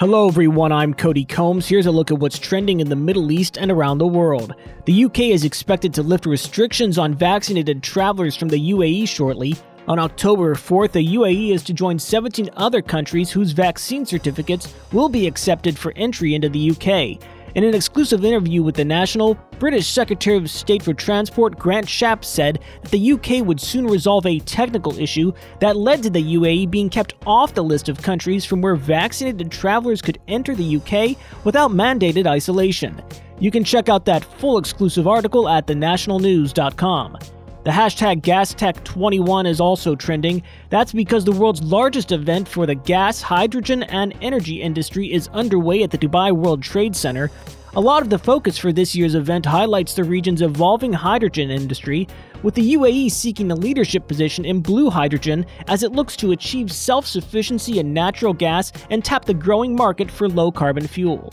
Hello, everyone. I'm Cody Combs. Here's a look at what's trending in the Middle East and around the world. The UK is expected to lift restrictions on vaccinated travelers from the UAE shortly. On October 4th, the UAE is to join 17 other countries whose vaccine certificates will be accepted for entry into the UK. In an exclusive interview with The National, British Secretary of State for Transport Grant Shapps said that the UK would soon resolve a technical issue that led to the UAE being kept off the list of countries from where vaccinated travelers could enter the UK without mandated isolation. You can check out that full exclusive article at thenationalnews.com. The hashtag GasTech21 is also trending. That's because the world's largest event for the gas, hydrogen, and energy industry is underway at the Dubai World Trade Center. A lot of the focus for this year's event highlights the region's evolving hydrogen industry, with the UAE seeking a leadership position in blue hydrogen as it looks to achieve self sufficiency in natural gas and tap the growing market for low carbon fuel.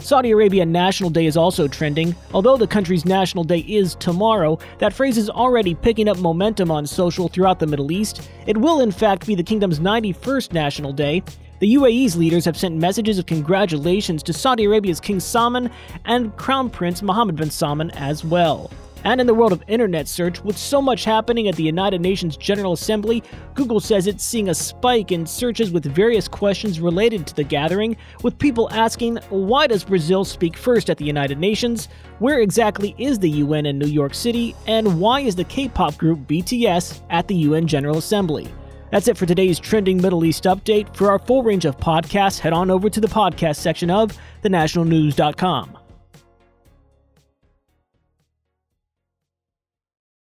Saudi Arabia National Day is also trending. Although the country's National Day is tomorrow, that phrase is already picking up momentum on social throughout the Middle East. It will, in fact, be the kingdom's 91st National Day. The UAE's leaders have sent messages of congratulations to Saudi Arabia's King Salman and Crown Prince Mohammed bin Salman as well. And in the world of internet search, with so much happening at the United Nations General Assembly, Google says it's seeing a spike in searches with various questions related to the gathering, with people asking why does Brazil speak first at the United Nations, where exactly is the UN in New York City, and why is the K pop group BTS at the UN General Assembly. That's it for today's trending Middle East update. For our full range of podcasts, head on over to the podcast section of thenationalnews.com.